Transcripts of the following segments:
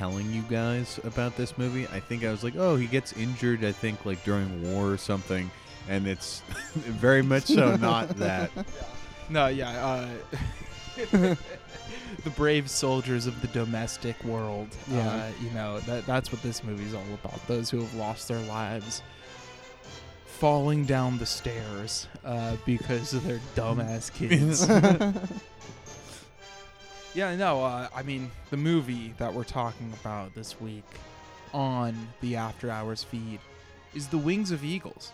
telling you guys about this movie, I think I was like, "Oh, he gets injured." I think like during war or something, and it's very much so not that. No, yeah. Uh, the brave soldiers of the domestic world. Yeah. Uh, you know that that's what this movie's all about. Those who have lost their lives falling down the stairs uh, because of their dumbass kids. Yeah, no. Uh, I mean, the movie that we're talking about this week on the After Hours feed is The Wings of Eagles.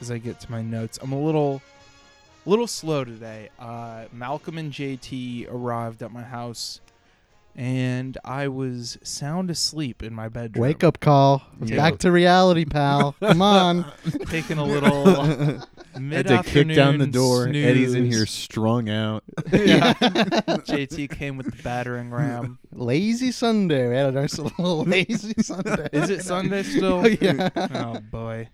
As I get to my notes, I'm a little little slow today. Uh, Malcolm and JT arrived at my house, and I was sound asleep in my bedroom. Wake up call. Yeah. Back to reality, pal. Come on. taking a little mid Had to kick down the door. Eddie's in here strung out. yeah. JT came with the battering ram. lazy Sunday. We had a nice little lazy Sunday. Is it Sunday still? Oh, yeah. Oh boy.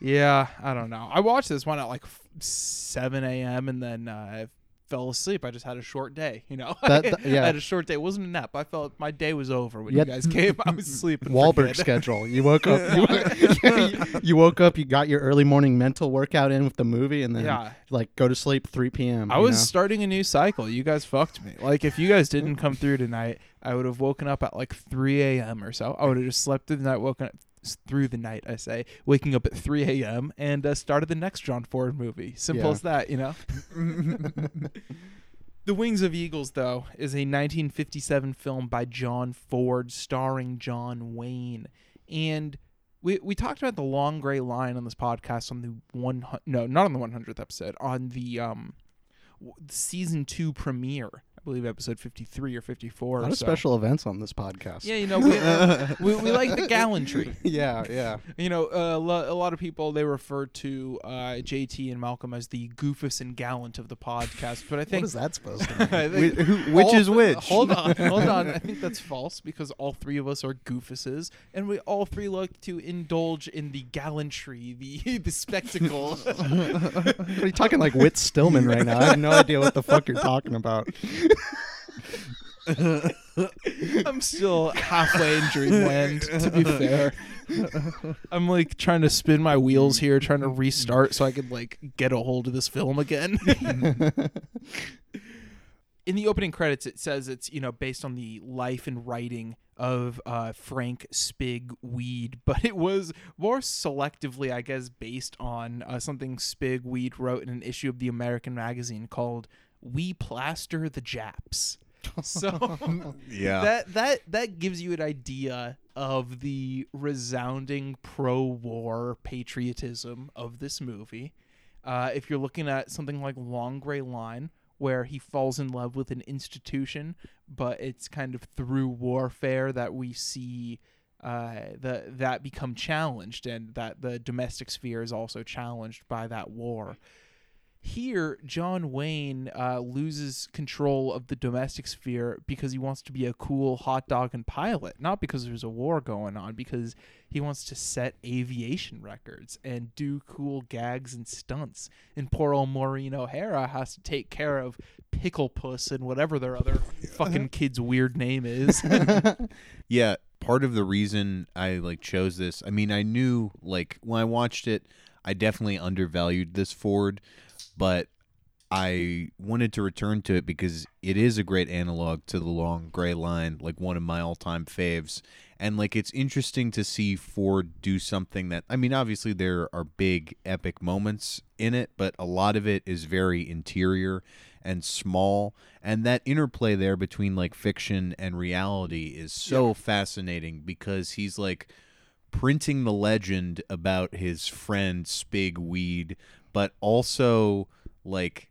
Yeah, I don't know. I watched this one at like 7 a.m. and then uh, I fell asleep. I just had a short day, you know. That- that- yeah. I had a short day. It wasn't a nap. I felt my day was over when You you guys came. I was sleeping. Wahlberg schedule. You woke up. You, you woke up. You got your early morning mental workout in with the movie, and then Yeah. like go to sleep 3 p.m. I was know? starting a new cycle. You guys fucked me. Like if you guys didn't come through tonight, I would have woken up at like 3 a.m. or so. I would have just slept through the night, woken up through the night. I say, waking up at 3 a.m. and uh, started the next John Ford movie. Simple Yeah. as that, you know. The Wings of Eagles, though, is a 1957 film by John Ford, starring John Wayne, and we we talked about the Long Gray Line on this podcast on the one no not on the 100th episode on the um season two premiere. I believe episode 53 or 54. a or lot of so. special events on this podcast. Yeah, you know we, we we like the gallantry. yeah, yeah. You know, uh, lo- a lot of people they refer to uh, JT and Malcolm as the goofus and gallant of the podcast, but I think is that supposed to mean? Who- which is which? Hold on, hold on. I think that's false because all three of us are goofuses, and we all three like to indulge in the gallantry, the the spectacle. Are you talking like Whit Stillman right now? I have no idea what the fuck you're talking about. I'm still halfway in dreamland. To be fair, I'm like trying to spin my wheels here, trying to restart so I could like get a hold of this film again. in the opening credits it says it's you know based on the life and writing of uh, frank spig wead but it was more selectively i guess based on uh, something spig wead wrote in an issue of the american magazine called we plaster the japs so Yeah. that that that gives you an idea of the resounding pro-war patriotism of this movie. Uh, if you're looking at something like Long Gray Line, where he falls in love with an institution, but it's kind of through warfare that we see uh, the that become challenged, and that the domestic sphere is also challenged by that war. Here, John Wayne uh, loses control of the domestic sphere because he wants to be a cool hot dog and pilot, not because there's a war going on, because he wants to set aviation records and do cool gags and stunts. And poor old Maureen O'Hara has to take care of Pickle Puss and whatever their other fucking kid's weird name is. yeah part of the reason i like chose this i mean i knew like when i watched it i definitely undervalued this ford but i wanted to return to it because it is a great analog to the long gray line like one of my all-time faves. And like it's interesting to see ford do something that i mean obviously there are big epic moments in it but a lot of it is very interior and small. And that interplay there between like fiction and reality is so fascinating because he's like printing the legend about his friend Spig Wead but also like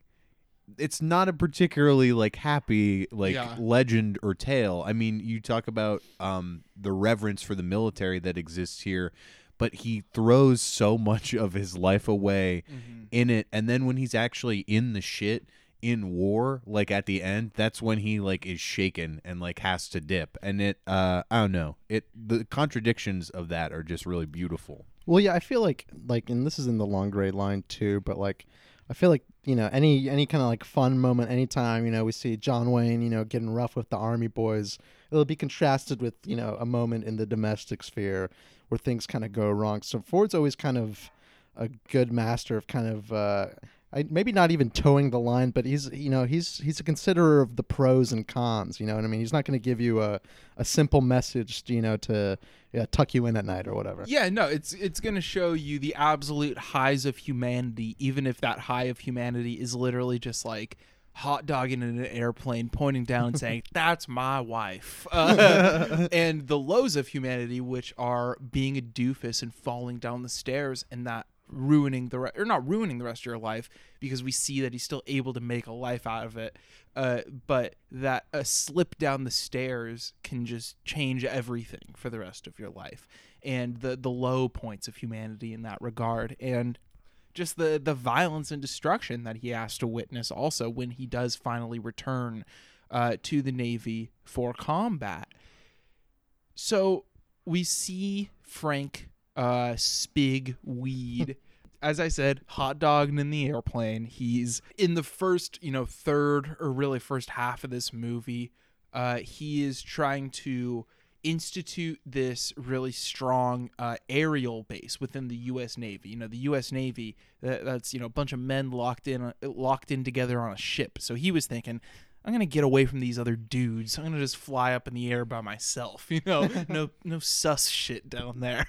it's not a particularly like happy like Yeah. legend or tale. I mean, you talk about um the reverence for the military that exists here, but he throws so much of his life away in it and then when he's actually in the shit in war like at the end that's when he like is shaken and like has to dip. And it uh i don't know. It the contradictions of that are just really beautiful. Well, yeah, I feel like like, and this is in the long gray line too, but like, I feel like you know any any kind of like fun moment anytime you know we see John Wayne you know getting rough with the army boys it'll be contrasted with you know a moment in the domestic sphere where things kind of go wrong. So Ford's always kind of a good master of kind of uh I, maybe not even towing the line but he's you know he's he's a considerer of the pros and cons you know what I mean? He's not going to give you a a simple message you know to yeah, tuck you in at night or whatever. Yeah, no, it's it's gonna show you the absolute highs of humanity, even if that high of humanity is literally just like hot dogging in an airplane, pointing down and saying, "That's my wife," uh, and the lows of humanity, which are being a doofus and falling down the stairs, and that ruining the re- or not ruining the rest of your life because we see that he's still able to make a life out of it uh, but that a slip down the stairs can just change everything for the rest of your life and the the low points of humanity in that regard and just the the violence and destruction that he has to witness also when he does finally return uh, to the navy for combat. So we see frank uh, spig wead as I said, hot dogging in the airplane. He's in the first, you know, third or really first half of this movie. Uh, he is trying to institute this really strong uh, aerial base within the U.S. Navy. You know, the U.S. Navy that, that's you know a bunch of men locked in locked in together on a ship. So he was thinking, I'm gonna get away from these other dudes. I'm gonna just fly up in the air by myself. You know, no no sus shit down there.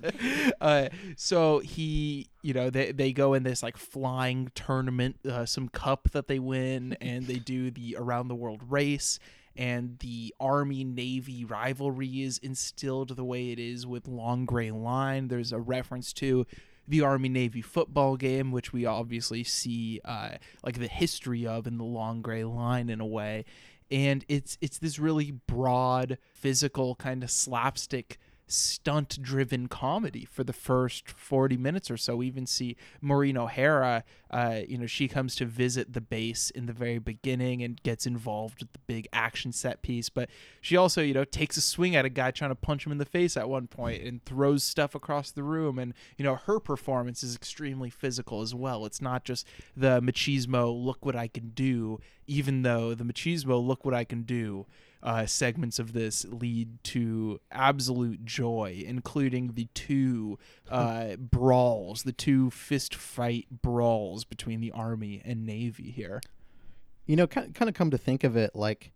uh, so he, you know, they they go in this like flying tournament, uh, some cup that they win, and they do the around the world race. And the Army Navy rivalry is instilled the way it is with Long Gray Line. There's a reference to the Army Navy football game, which we obviously see uh, like the history of in the Long Gray Line in a way, and it's it's this really broad, physical kind of slapstick stunt driven comedy for the first 40 minutes or so. We even see Maureen O'Hara, uh, you know, she comes to visit the base in the very beginning and gets involved with the big action set piece. But she also, you know, takes a swing at a guy trying to punch him in the face at one point and throws stuff across the room. And, you know, her performance is extremely physical as well. It's not just the machismo, look what I can do, even though the machismo, look what I can do uh, segments of this lead to absolute joy, including the two uh, brawls, the two fist fight brawls between the army and navy here. You know, kind of come to think of it, like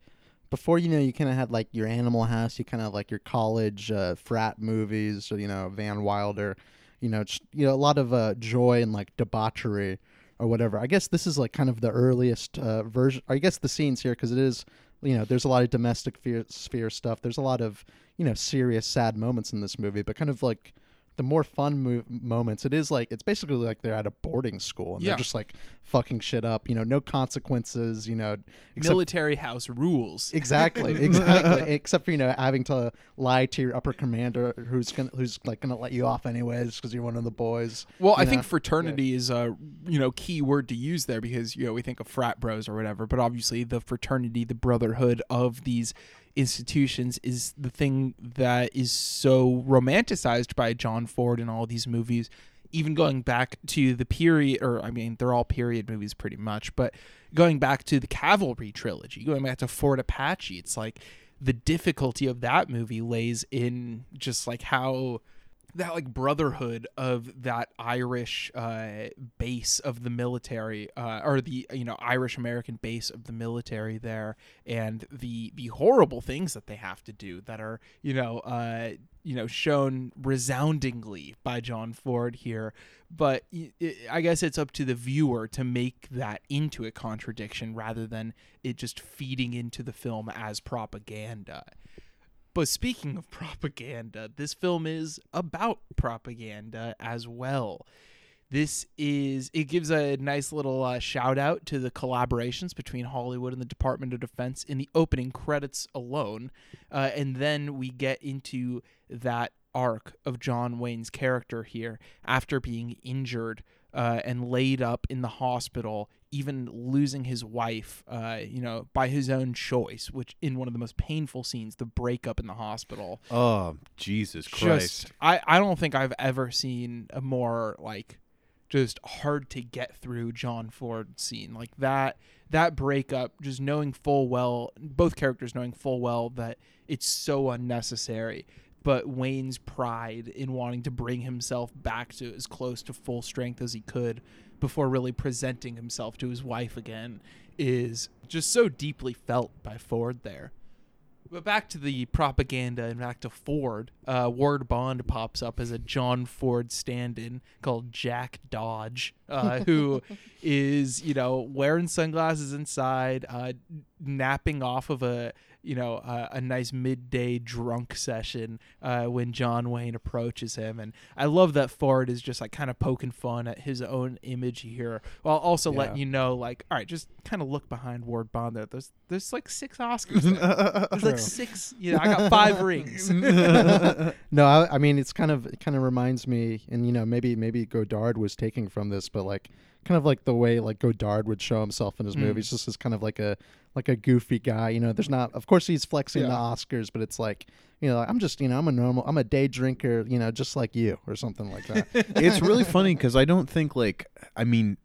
before, you know, you kind of had like your Animal House, you kind of like your college uh, frat movies, or, you know, Van Wilder, you know, just, you know, a lot of uh, joy and like debauchery or whatever. I guess this is like kind of the earliest uh, version. I guess the scenes here because it is you know, there's a lot of domestic fear, sphere stuff. There's a lot of, you know, serious, sad moments in this movie, but kind of like the more fun mo- moments, it is like it's basically like they're at a boarding school and Yeah. they're just like fucking shit up. You know, no consequences. You know, except Military house rules. exactly, exactly. except for you know having to lie to your upper commander, who's gonna who's like gonna let you off anyways because you're one of the boys. Well, I you think know? fraternity is a you know key word to use there because you know we think of frat bros or whatever, but obviously the fraternity, the brotherhood of these institutions is the thing that is so romanticized by John Ford in all these movies. Even going back to the period, or I mean, they're all period movies pretty much, but going back to the Cavalry trilogy, going back to Fort Apache, it's like the difficulty of that movie lays in just like how that like brotherhood of that Irish uh, base of the military, uh, or the you know Irish American base of the military there, and the the horrible things that they have to do that are you know uh, you know shown resoundingly by John Ford here. But I guess it's up to the viewer to make that into a contradiction rather than it just feeding into the film as propaganda. But speaking of propaganda, this film is about propaganda as well. This is it gives a nice little uh, shout out to the collaborations between Hollywood and the Department of Defense in the opening credits alone, uh, and then we get into that arc of John Wayne's character here after being injured uh, and laid up in the hospital, even losing his wife, uh, you know, by his own choice, which in one of the most painful scenes, the breakup in the hospital. Oh, Jesus Christ. Just, I, I don't think I've ever seen a more like just hard to get through John Ford scene. Like that that breakup, just knowing full well both characters knowing full well that it's so unnecessary. But Wayne's pride in wanting to bring himself back to as close to full strength as he could before really presenting himself to his wife again is just so deeply felt by Ford there. But back to the propaganda and back to Ford. Uh, Ward Bond pops up as a John Ford stand-in called Jack Dodge, uh, who is you know wearing sunglasses inside, uh, napping off of a you know uh, a nice midday drunk session uh, when John Wayne approaches him, and I love that Ford is just like kind of poking fun at his own image here, while also Yeah. letting you know like all right, just kind of look behind Ward Bond there. There's there's like six Oscars. There. There's like six. You know, I got five rings. no, I, I mean it's kind of it kind of reminds me, and you know maybe maybe Godard was taking from this, but like kind of like the way like Godard would show himself in his Mm. movies, just as kind of like a like a goofy guy. You know, there's not, of course, he's flexing the Oscars, but it's like you know, I'm just you know I'm a normal, I'm a day drinker, you know, just like you or something like that. it's really funny because I don't think like I mean,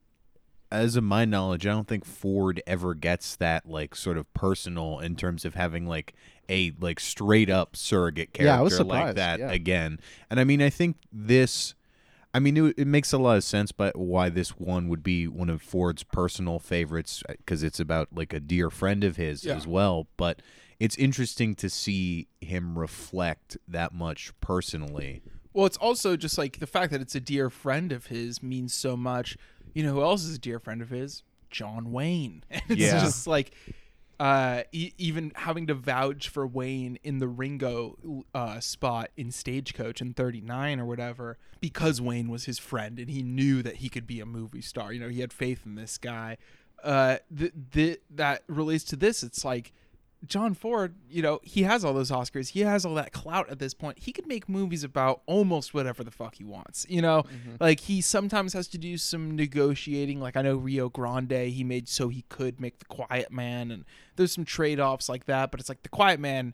as of my knowledge, I don't think Ford ever gets that like sort of personal in terms of having like a like straight up surrogate character Yeah, like that yeah. again. And I mean, I think this. I mean, it, it makes a lot of sense, but why this one would be one of Ford's personal favorites uh, because it's about like a dear friend of his Yeah. as well. But it's interesting to see him reflect that much personally. Well, it's also just like the fact that it's a dear friend of his means so much. You know who else is a dear friend of his? John Wayne. And it's Yeah. just like uh, e- even having to vouch for Wayne in the Ringo uh, spot in Stagecoach in 39 or whatever because Wayne was his friend and he knew that he could be a movie star. You know, he had faith in this guy. Uh, th- th- that relates to this. It's like John Ford, you know, he has all those Oscars. He has all that clout at this point. He could make movies about almost whatever the fuck he wants. You know, mm-hmm. like he sometimes has to do some negotiating. Like I know Rio Grande, he made so he could make The Quiet Man, and there's some trade offs like that. But it's like The Quiet Man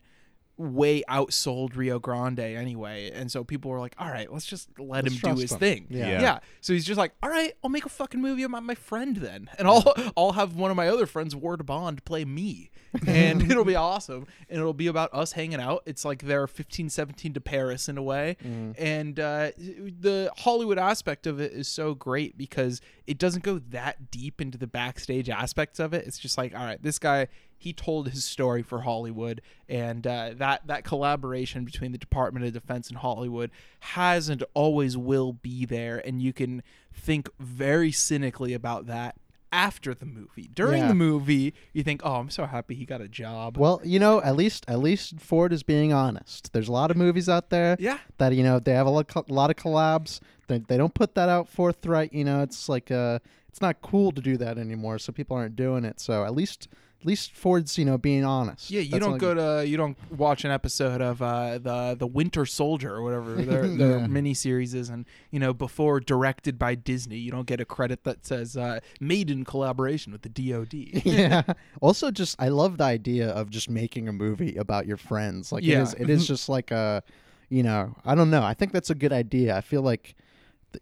way outsold Rio Grande anyway, and so people were like, "All right, let's just let Let's him do his him. thing." Yeah. Yeah. yeah. So he's just like, "All right, I'll make a fucking movie about my friend then, and I'll I'll have one of my other friends, Ward Bond, play me, and it'll be awesome, and it'll be about us hanging out. It's like their 15, 17 to Paris in a way, and uh, the Hollywood aspect of it is so great because it doesn't go that deep into the backstage aspects of it. It's just like, all right, this guy he told his story for Hollywood, and uh, that that collaboration between the Department of Defense and Hollywood has and always will be there, and you can think very cynically about that after the movie. During Yeah. the movie, you think, "Oh, I'm so happy he got a job." Well, you know, at least at least Ford is being honest. There's a lot of movies out there yeah, that you know they have a lot, a lot of collabs. They, they don't put that out forthright. You know, it's like uh, it's not cool to do that anymore. So people aren't doing it. So at least at least Ford's you know being honest. yeah. You That's don't go to you don't watch an episode of uh, the the Winter Soldier or whatever their, their Yeah. miniseries is, and you know before directed by Disney, you don't get a credit that says uh, made in collaboration with the DoD. yeah. Also, just I love the idea of just making a movie about your friends. Like Yeah. it is, it is just like a, you know, I don't know. I think that's a good idea. I feel like,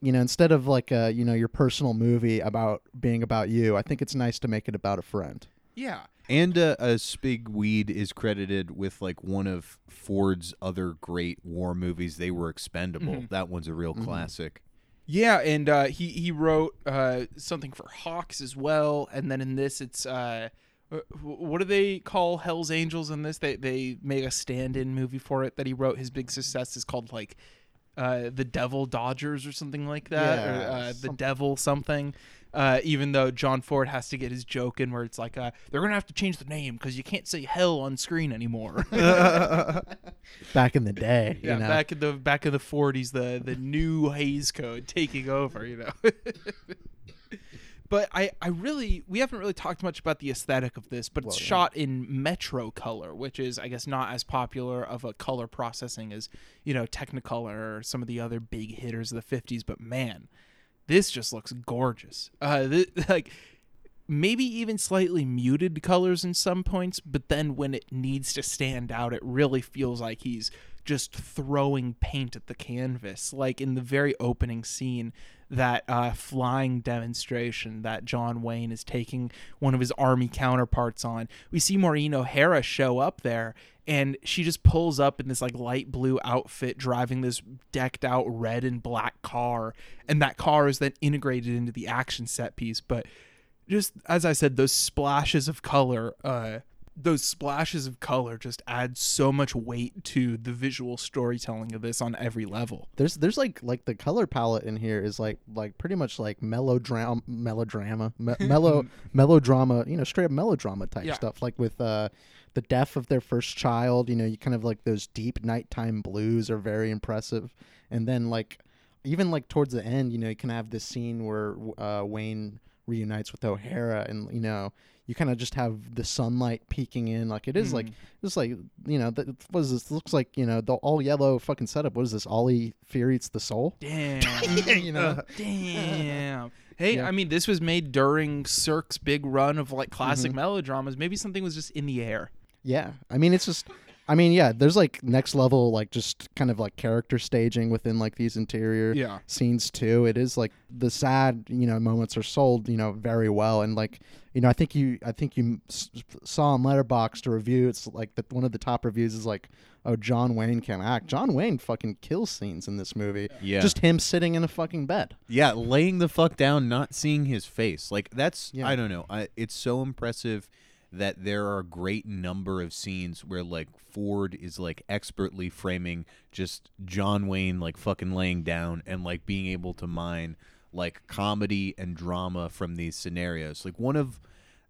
you know, instead of like a, you know, your personal movie about being about you, I think it's nice to make it about a friend. Yeah. And uh, uh, Spig Wead is credited with like one of Ford's other great war movies. They were expendable. Mhm. That one's a real classic. Yeah, and uh, he he wrote uh, something for Hawks as well, and then in this it's uh, uh, what do they call Hell's Angels in this? They they made a stand-in movie for it that he wrote. His big success is called like uh, the Devil Dodgers or something like that, or Yeah, uh, the Devil something. Uh, even though John Ford has to get his joke in, where it's like uh, they're gonna have to change the name because you can't say hell on screen anymore. Back in the day, Yeah, you know. back in the back in the forties, the the new Hays Code taking over, you know. but I I really we haven't really talked much about the aesthetic of this, but it's Well, yeah. shot in Metrocolor, which is I guess not as popular of a color processing as you know Technicolor or some of the other big hitters of the fifties. But man, this just looks gorgeous. Uh, th- like maybe even slightly muted colors in some points, but then when it needs to stand out, it really feels like he's just throwing paint at the canvas. Like in the very opening scene, that uh, flying demonstration that John Wayne is taking one of his army counterparts on. We see Maureen O'Hara show up there, and she just pulls up in this like light blue outfit, driving this decked out red and black car, and that car is then integrated into the action set piece. But just as I said, those splashes of color, uh, those splashes of color just add so much weight to the visual storytelling of this on every level. There's there's like like the color palette in here is like like pretty much like melodrama melodrama me- mellow melodrama you know straight up melodrama type Yeah. stuff like with uh the death of their first child you know you kind of like those deep nighttime blues are very impressive and then like even like towards the end you know you can have this scene where uh Wayne reunites with O'Hara and you know you kind of just have the sunlight peeking in like it is like it's like you know that what is this looks like you know the all yellow fucking setup what is this ali fear eats the soul Damn. you know Damn. Hey, Yeah. I mean, this was made during Sirk's big run of like classic Mm-hmm. melodramas. Maybe something was just in the air. Yeah, I mean it's just, I mean yeah, there's like next level like just kind of like character staging within like these interior Yeah. scenes too. It is like the sad you know moments are sold you know very well and like you know I think you I think you s- saw on Letterboxd to review. It's like that one of the top reviews is like oh John Wayne can act. John Wayne fucking kills scenes in this movie. Yeah. just him sitting in a fucking bed. Yeah, laying the fuck down, not seeing his face. Like that's Yeah. I don't know. I, it's so impressive that there are a great number of scenes where like Ford is like expertly framing just John Wayne like fucking laying down and like being able to mine like comedy and drama from these scenarios. Like one of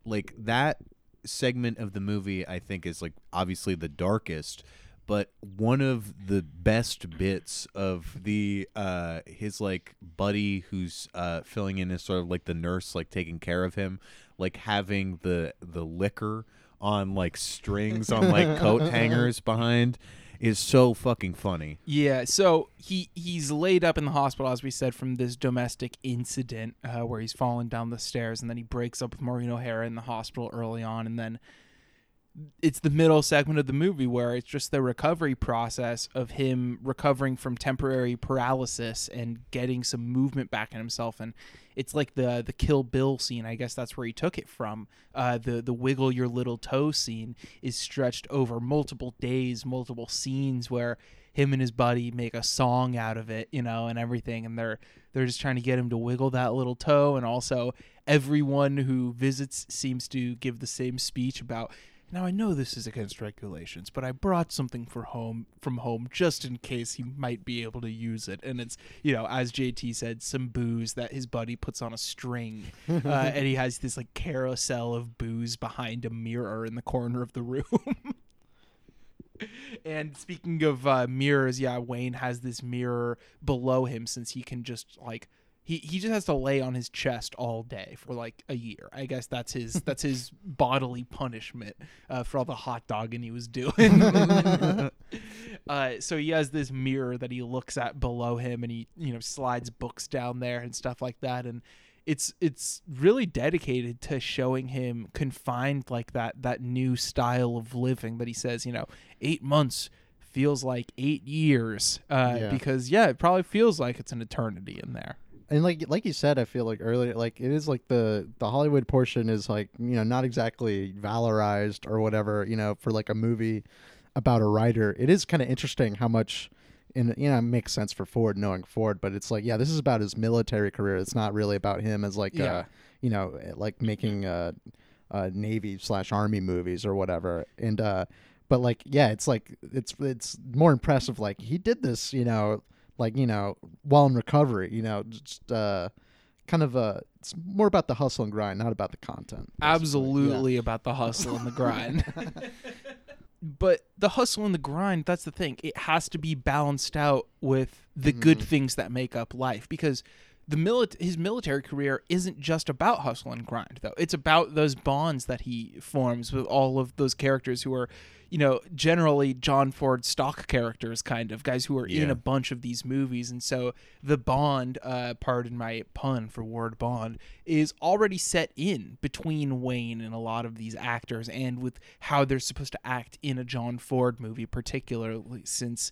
like that segment of the movie I think is like obviously the darkest but one of the best bits of the uh his like buddy who's uh filling in as sort of like the nurse like taking care of him like having the the liquor on like strings on like coat hangers behind is so fucking funny. Yeah, so he he's laid up in the hospital, as we said, from this domestic incident uh, where he's fallen down the stairs, and then he breaks up with Maureen O'Hara in the hospital early on, and then it's the middle segment of the movie where it's just the recovery process of him recovering from temporary paralysis and getting some movement back in himself. And it's like the the kill bill scene i guess that's where he took it from. Uh, the the wiggle your little toe scene is stretched over multiple days multiple scenes where him and his buddy make a song out of it you know and everything. And they're they're just trying to get him to wiggle that little toe. And also everyone who visits seems to give the same speech about now I know this is against regulations, but I brought something for home from home just in case he might be able to use it. And it's you know, as JT said, some booze that his buddy puts on a string, uh, and he has this like carousel of booze behind a mirror in the corner of the room. and speaking of uh, mirrors, yeah, Wayne has this mirror below him since he can just like he, he just has to lay on his chest all day for like a year. I guess that's his that's his bodily punishment uh, for all the hot dogging he was doing. uh, so he has this mirror that he looks at below him, and he you know slides books down there and stuff like that, and it's it's really dedicated to showing him confined like that that new style of living that he says you know eight months feels like eight years uh, Yeah. because yeah it probably feels like it's an eternity in there and like like you said, I feel like earlier, like it is like the the Hollywood portion is like you know not exactly valorized or whatever you know for like a movie about a writer. It is kind of interesting how much. And you know, it makes sense for Ford knowing Ford, but it's like, yeah, this is about his military career. It's not really about him as like, Yeah. uh, you know, like making uh, uh, Navy slash Army movies or whatever. And uh, but like, yeah, it's like it's it's more impressive. Like he did this, you know, like you know, while in recovery, you know, just uh, kind of uh, it's more about the hustle and grind, not about the content. basically. absolutely about the hustle and the grind but the hustle and the grind that's the thing it has to be balanced out with the good things that make up life because the milit- his military career isn't just about hustle and grind though. It's about those bonds that he forms with all of those characters who are, you know, generally John Ford stock characters kind of guys who are in a bunch of these movies and so the bond uh pardon my pun for Ward Bond is already set in between Wayne and a lot of these actors and with how they're supposed to act in a John Ford movie particularly since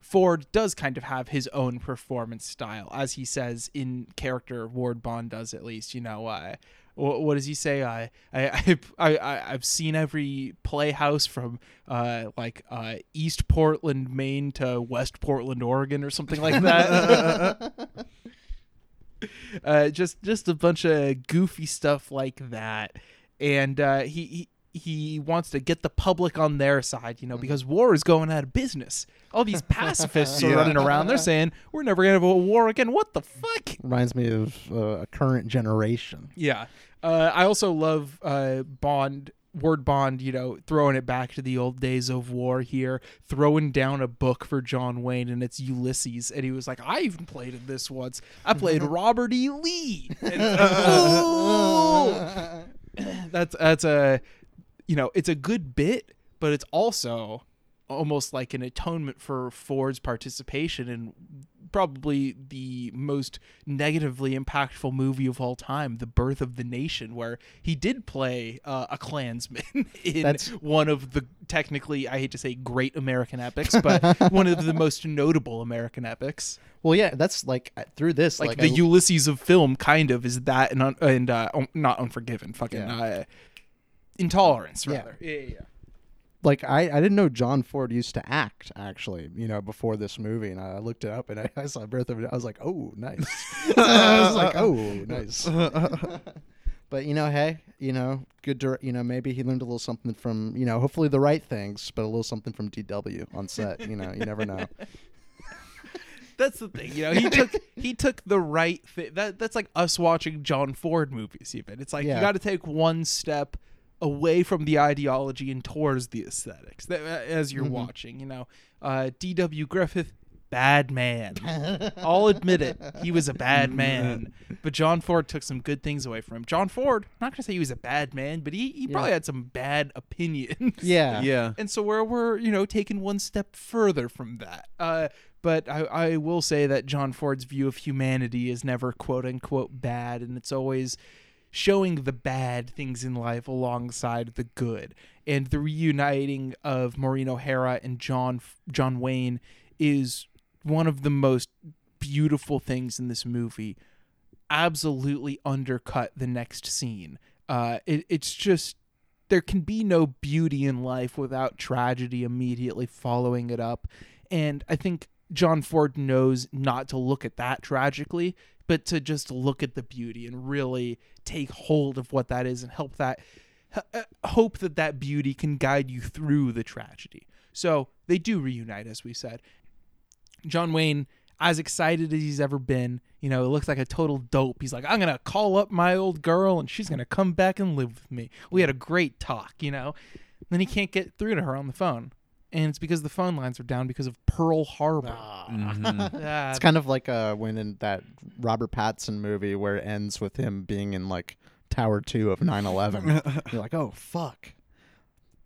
Ford does kind of have his own performance style, as he says in character. Ward Bond does at least. You know, uh, what, does he say? I, I, I, I, I've seen every playhouse from uh, like uh, East Portland, Maine to West Portland, Oregon, or something like that. uh, just, just a bunch of goofy stuff like that, and uh, he. he he wants to get the public on their side, you know, because war is going out of business. All these pacifists are running around. They're saying we're never gonna have a war again. What the fuck? Reminds me of uh, a current generation. Yeah. Uh, I also love uh, Bond, Ward Bond, you know, throwing it back to the old days of war here, throwing down a book for John Wayne, and it's Ulysses. And he was like, I even played in this once. I played Robert E. Lee. And, that's, that's a, you know, it's a good bit, but it's also almost like an atonement for Ford's participation in probably the most negatively impactful movie of all time, The Birth of the Nation, where he did play uh, a Klansman in That's- one of the technically, I hate to say great American epics, but one of the most notable American epics. Well, yeah, that's like uh, through this, Like, like, the I- Ulysses of film, kind of, is that and, un- and uh, not Unforgiven, fucking Yeah. uh, Intolerance, rather. Yeah, yeah, yeah. like I, I didn't know John Ford used to act actually, you know, before this movie, and I looked it up and I, I saw Birth of. I was like, oh, nice. I was like, oh, nice. but you know, hey, you know, good. Dir- you know, maybe he learned a little something from, you know, hopefully the right things, but a little something from DW on set. You know, you never know. That's the thing, you know. He took he took the right thing. That that's like us watching John Ford movies. Even it's like you got to take one step away from the ideology and towards the aesthetics that, as you're watching. You know, uh, D.W. Griffith, bad man. I'll admit it. He was a bad man. But John Ford took some good things away from him. John Ford, I'm not gonna say he was a bad man, but he, he probably had some bad opinions. Yeah. Yeah. And so we're we're you know taking one step further from that. Uh, but I, I will say that John Ford's view of humanity is never quote unquote bad, and it's always showing the bad things in life alongside the good. And the reuniting of Maureen O'Hara and John John Wayne is one of the most beautiful things in this movie. Absolutely undercut the next scene. Uh, it, it's just there can be no beauty in life without tragedy immediately following it up. And I think John Ford knows not to look at that tragically, but to just look at the beauty and really take hold of what that is and help that uh, hope that that beauty can guide you through the tragedy. So they do reunite, as we said. John Wayne, as excited as he's ever been, you know, it looks like a total dope. He's like, I'm gonna call up my old girl and she's gonna come back and live with me. We had a great talk, you know. Then he can't get through to her on the phone, and it's because the phone lines are down because of Pearl Harbor. Ah, It's kind of like uh, when in that Robert Pattinson movie where it ends with him being in like Tower Two of 9/11. you're like, oh fuck.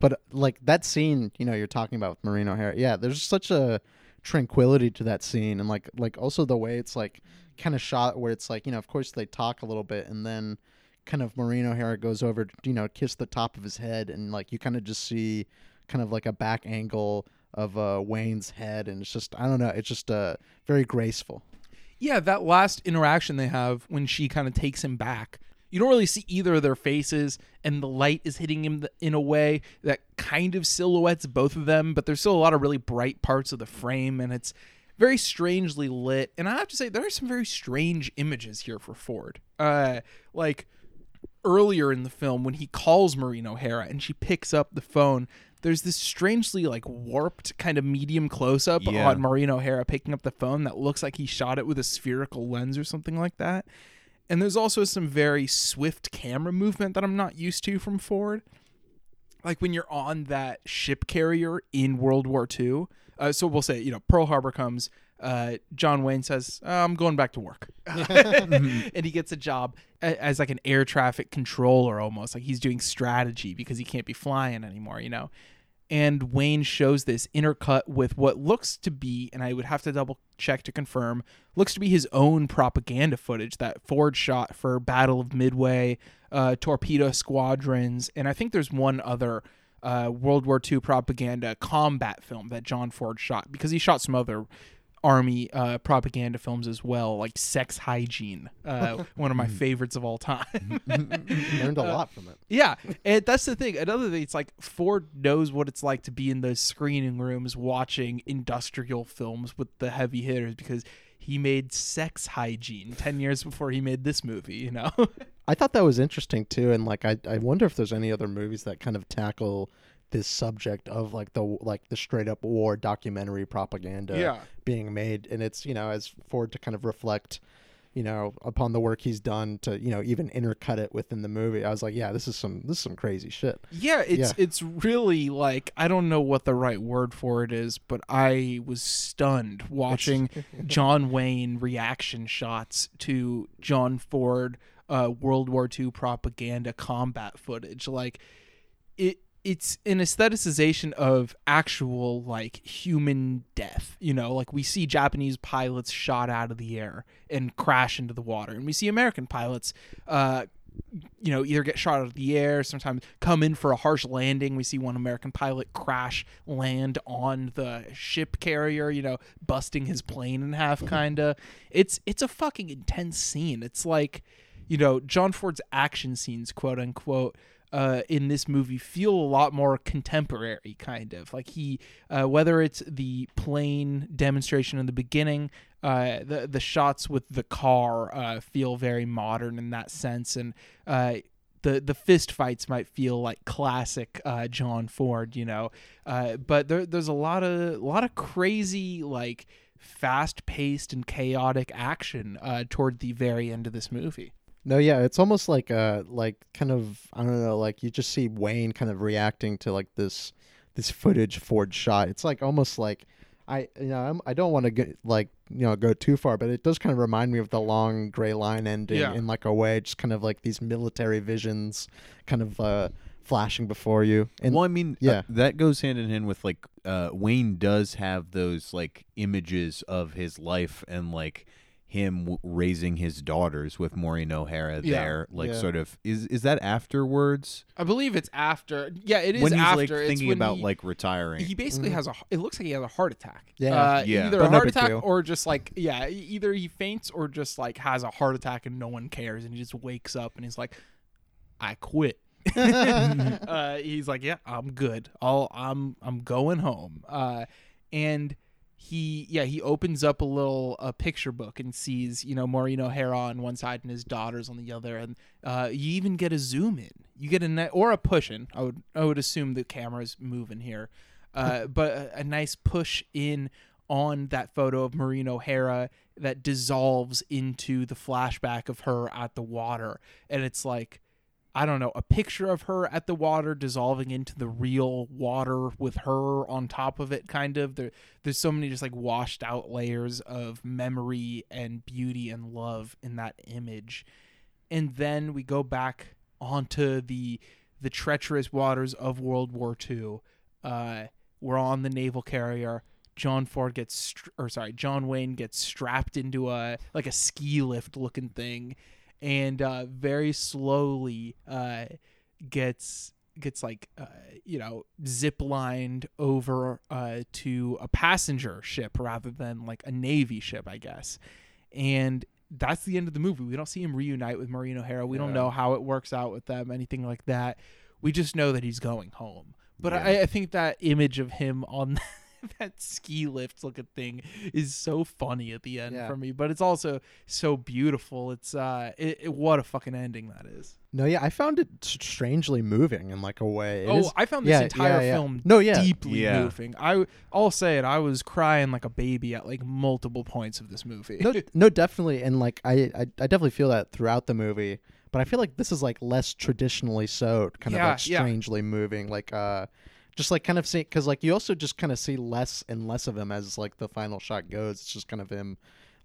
But uh, like that scene, you know, you're talking about with Maureen O'Hara. Yeah, there's such a tranquility to that scene, and like like also the way it's like kind of shot where it's like you know, of course they talk a little bit, and then kind of Maureen O'Hara goes over, you know, kiss the top of his head, and like you kind of just see kind of like a back angle of uh, Wayne's head, and it's just I don't know, it's just uh very graceful. yeah, that last interaction they have when she kind of takes him back, you don't really see either of their faces, and the light is hitting him in a way that kind of silhouettes both of them, but there's still a lot of really bright parts of the frame, and it's very strangely lit. And I have to say, there are some very strange images here for Ford. Uh, like earlier in the film when he calls Maureen O'Hara and she picks up the phone. There's this strangely like warped kind of medium close up Yeah. on Maureen O'Hara picking up the phone that looks like he shot it with a spherical lens or something like that. And there's also some very swift camera movement that I'm not used to from Ford. Like when you're on that ship carrier in World War II. Uh, so we'll say, you know, Pearl Harbor comes. uh, John Wayne says, "Uh, "I'm going back to work," and he gets a job as like an air traffic controller, almost like he's doing strategy because he can't be flying anymore, you know. And Wayne shows this intercut with what looks to be, and I would have to double check to confirm, looks to be his own propaganda footage that Ford shot for Battle of Midway, uh, torpedo squadrons, and I think there's one other uh, World War II propaganda combat film that John Ford shot because he shot some other army uh, propaganda films as well, like Sex Hygiene, uh, one of my favorites of all time. Learned a lot from it. yeah, and that's the thing. Another thing, it's like Ford knows what it's like to be in those screening rooms watching industrial films with the heavy hitters because he made Sex Hygiene ten years before he made this movie. You know. I thought that was interesting too, and like I, I wonder if there's any other movies that kind of tackle this subject of like the like the straight up war documentary propaganda Yeah. being made, and it's you know as Ford to kind of reflect, you know, upon the work he's done to you know even intercut it within the movie. I was like, yeah, this is some this is some crazy shit. Yeah, it's Yeah. it's really like I don't know what the right word for it is, but I was stunned watching John Wayne reaction shots to John Ford uh, World War II propaganda combat footage. Like it it's an aestheticization of actual like human death you know? Like we see japanese pilots shot out of the air and crash into the water and we see american pilots uh you know either get shot out of the air sometimes come in for a harsh landing. We see one american pilot crash land on the ship carrier you know busting his plane in half kinda. It's it's a fucking intense scene. It's like you know john ford's action scenes quote unquote uh, in this movie feel a lot more contemporary, kind of like he, uh, whether it's the plane demonstration in the beginning, uh, the the shots with the car uh, feel very modern in that sense, and uh, the the fist fights might feel like classic uh, John Ford, you know. But there, there's a lot of a lot of crazy like fast paced and chaotic action toward the very end of this movie. No, yeah, it's almost like uh like kind of I don't know, like you just see Wayne kind of reacting to like this this footage Ford shot. It's like almost like I you know I'm, I don't want to get like you know go too far, but it does kind of remind me of the long gray line ending Yeah. in like a way, just kind of like these military visions, kind of uh flashing before you. And well, I mean, uh, yeah. that goes hand in hand with like uh, Wayne does have those like images of his life and like him w- raising his daughters with Maureen O'Hara Yeah. there, like Yeah. sort of is is that afterwards I believe it's after. Yeah, it is when he's after. like It's thinking when about he- like retiring? He basically has a. It looks like he has a heart attack. Yeah. Uh, Yeah. Either But a heart big attack deal. or just like yeah, either he faints or just like has a heart attack and no one cares and he just wakes up and he's like, I quit. uh, he's like, yeah, I'm good. I'll I'm I'm going home. Uh, and he yeah he opens up a little uh, picture book and sees you know Maureen O'Hara on one side and his daughters on the other, and uh, you even get a zoom in. You get a ne- or a push in. I would I would assume the camera's moving here, uh, but a, a nice push in on that photo of Maureen O'Hara that dissolves into the flashback of her at the water, and it's like. I don't know, a picture of her at the water dissolving into the real water with her on top of it, kind of. There, there's so many just like washed out layers of memory and beauty and love in that image. And then we go back onto the the treacherous waters of World War II. Uh, we're on the naval carrier. John Ford gets, or sorry, John Wayne gets strapped into a like a ski lift looking thing, and uh, very slowly uh, gets gets like uh, you know zip lined over uh, to a passenger ship rather than like a navy ship, I guess. And that's the end of the movie. We don't see him reunite with Maureen O'Hara. We don't know how it works out with them, anything like that. We just know that he's going home. But Yeah. I, I think that image of him on that ski lift looking thing is so funny at the end Yeah. for me. But it's also so beautiful. It's uh, it, it- what a fucking ending that is. no, yeah, I found it strangely moving in like a way. It oh, is- I found this yeah, entire yeah, yeah. film No, yeah. deeply Yeah. moving. I I'll say it. I was crying like a baby at like multiple points of this movie. no, no, definitely, and like I, I, I definitely feel that throughout the movie. But I feel like this is like less traditionally so, kind Yeah, of like yeah. strangely moving. Like, uh, just like kind of see because like you also just kind of see less and less of him as like the final shot goes. It's just kind of him.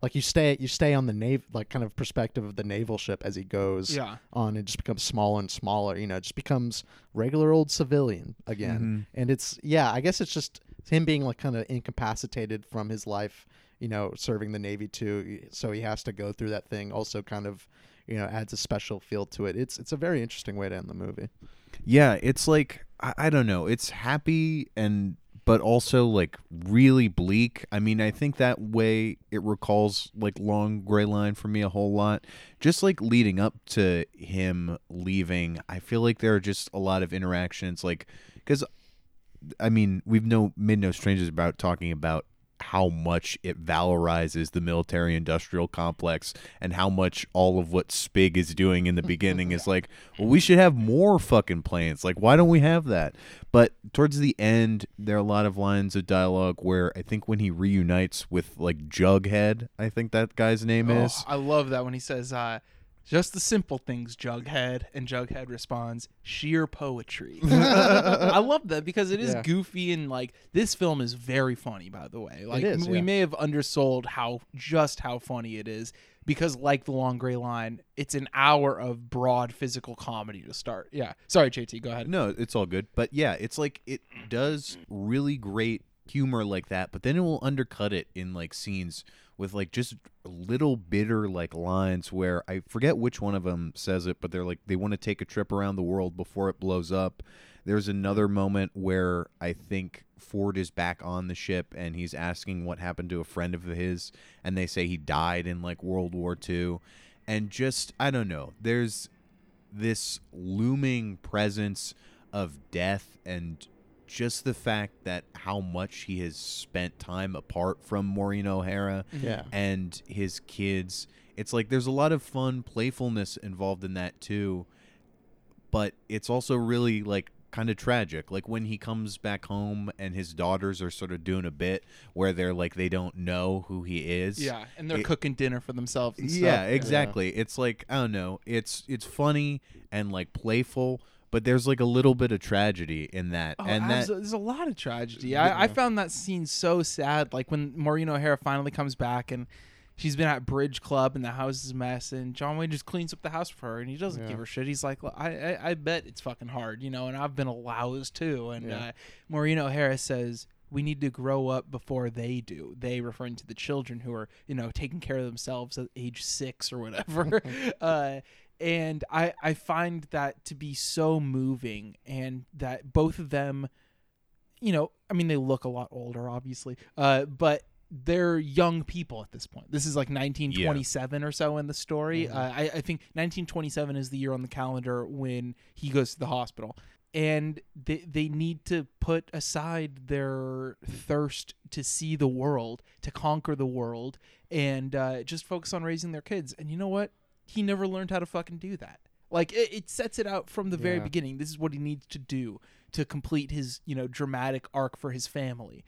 Like you stay, you stay on the nav, like kind of perspective of the naval ship as he goes Yeah. on, and just becomes smaller and smaller. You know, it just becomes regular old civilian again. Mm-hmm. And it's yeah, I guess it's just him being like kind of incapacitated from his life. You know, serving the navy too, so he has to go through that thing. Also, kind of, you know, adds a special feel to it. It's it's a very interesting way to end the movie. Yeah, it's like I, I don't know. It's happy and but also like really bleak. I mean, I think that way it recalls like Long Gray Line for me a whole lot. Just like leading up to him leaving, I feel like there are just a lot of interactions like cuz I mean, we've no made no strangers about talking about how much it valorizes the military industrial complex and how much all of what Spig is doing in the beginning is like, well, we should have more fucking planes. Like, why don't we have that? But towards the end, there are a lot of lines of dialogue where I think when he reunites with like Jughead, I think that guy's name Oh, is. I love that when he says, uh, just the simple things, Jughead. And Jughead responds, sheer poetry. I love that because it is Yeah. goofy and like this film is very funny, by the way. Like is, we yeah. may have undersold how just how funny it is because like the long gray line, it's an hour of broad physical comedy to start. Yeah. Sorry, JT, go ahead. No, it's all good. But yeah, it's like it does really great humor like that, but then it will undercut it in like scenes with like just little bitter like lines where I forget which one of them says it, but they're like they want to take a trip around the world before it blows up. There's another moment where I think Ford is back on the ship and he's asking what happened to a friend of his and they say he died in like World War II and just I don't know. There's this looming presence of death and just the fact that how much he has spent time apart from Maureen O'Hara mm-hmm. Yeah. and his kids. It's like there's a lot of fun playfulness involved in that too, but it's also really like kind of tragic. Like when he comes back home and his daughters are sort of doing a bit where they're like they don't know who he is. Yeah, and they're It- cooking dinner for themselves. And Yeah, stuff. exactly. It's like I don't know. It's it's funny and like playful, but there's like a little bit of tragedy in that, Oh, and that there's a lot of tragedy. I, I found that scene so sad. Like when Maureen O'Hara finally comes back and she's been at Bridge Club and the house is a mess, and John Wayne just cleans up the house for her, and he doesn't Yeah. give her shit. He's like, "Look, I, I I bet it's fucking hard, you know, and I've been a louse too. And Yeah. uh, Maureen O'Hara says. We need to grow up before they do. They referring to the children who are, you know, taking care of themselves at age six or whatever. uh, and I I find that to be so moving, and that both of them, you know, I mean they look a lot older, obviously, uh, but they're young people at this point. This is like 1927 or so in the story. Mhm. Uh, I, I think 1927 is the year on the calendar when he goes to the hospital. And they, they need to put aside their thirst to see the world, to conquer the world, and uh, just focus on raising their kids. And you know what? He never learned how to fucking do that. Like it, it sets it out from the very Yeah. beginning. This is what he needs to do to complete his, you know, dramatic arc for his family.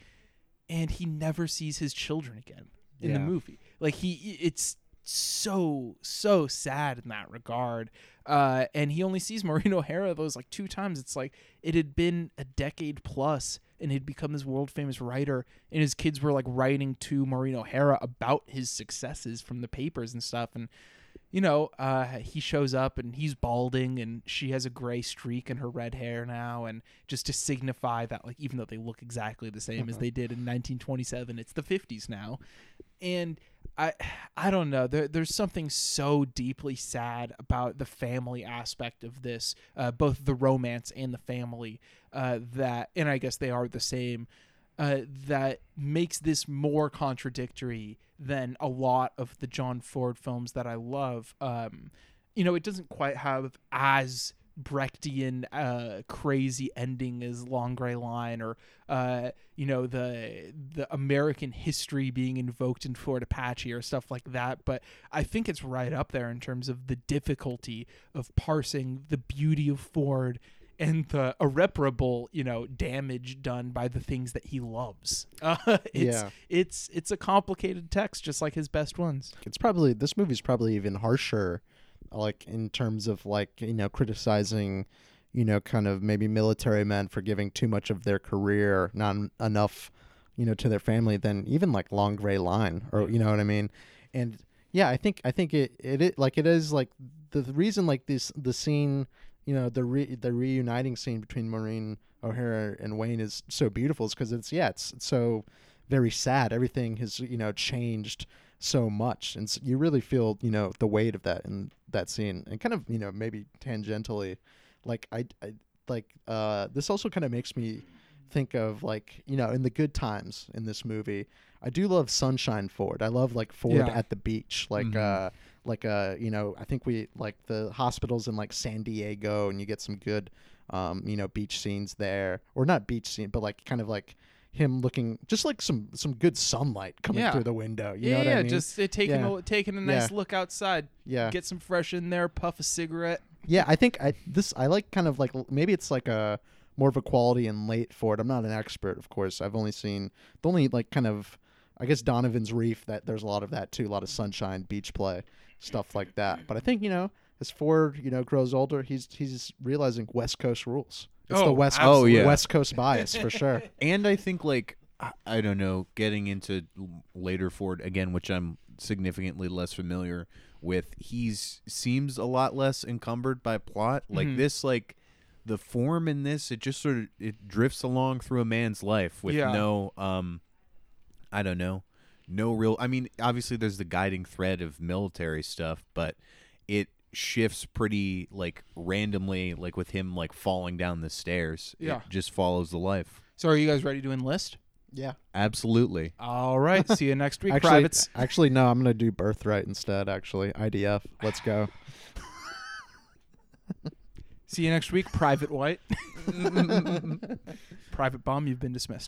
And he never sees his children again in the movie. Like he it's so so sad in that regard. Uh and he only sees Maureen O'Hara those like two times. It's like it had been a decade plus and he'd become this world famous writer and his kids were like writing to Maureen O'Hara about his successes from the papers and stuff and you know, uh, he shows up and he's balding, and she has a gray streak in her red hair now, and just to signify that, like, even though they look exactly the same as they did in 1927, it's the 50s now, and I, I don't know. There, there's something so deeply sad about the family aspect of this, uh, both the romance and the family, uh, that, and I guess they are the same. Uh, that makes this more contradictory than a lot of the John Ford films that I love. Um, you know, it doesn't quite have as Brechtian uh, crazy ending as Long Gray Line or uh, you know the the American history being invoked in Fort Apache or stuff like that. But I think it's right up there in terms of the difficulty of parsing the beauty of Ford and the irreparable, you know, damage done by the things that he loves. Uh, it's Yeah. it's it's a complicated text, just like his best ones. it's probably this movie's probably even harsher like in terms of like you know criticizing you know, kind of maybe military men for giving too much of their career, not enough, you know, to their family than even like Long Gray Line or you know what I mean? And yeah, I think I think it it, it like it is like the, the reason like this the scene, you know, the re, the reuniting scene between Maureen O'Hara and Wayne is so beautiful is because it's yeah, it's, it's so very sad. Everything has you know changed so much, and s you really feel you know the weight of that in that scene, and kind of you know maybe tangentially, like I, I like uh, this also kind of makes me think of like you know in the good times in this movie. I do love Sunshine Ford. I love like Ford Yeah. at the beach, like Mhm. uh like uh you know I think we like the hospitals in like San Diego, and you get some good um you know beach scenes there, or not beach scene, but like kind of like him looking just like some some good sunlight coming Yeah. through the window. You yeah, know what yeah, I mean? just uh, taking Yeah. a, taking a nice Yeah. look outside, yeah, get some fresh in there, puff a cigarette. yeah. I think I this I like kind of like maybe it's like a more of a quality in late Ford. I'm not an expert, of course. I've only seen the only like kind of I guess Donovan's Reef that there's a lot of that too, a lot of sunshine, beach play, stuff like that. But I think you know as Ford you know grows older, he's he's realizing West Coast rules. It's the Oh, West absolutely. Oh, yeah. West Coast bias for sure. and I think like I- don't know, getting into later Ford again, which I'm significantly less familiar with. He's seems a lot less encumbered by plot. Like Mhm. this, like the form in this, it just sort of it drifts along through a man's life with Yeah. no, um, I don't know, no real. I mean, obviously there's the guiding thread of military stuff, but it shifts pretty like randomly, like with him like falling down the stairs. Yeah. it just follows the life. So, are you guys ready to enlist? Yeah. Absolutely. All right. See you next week, Actually, privates. actually, no. I'm gonna do birthright instead. Actually, IDF. Let's go. See you next week, Private White. Private Bomb, you've been dismissed.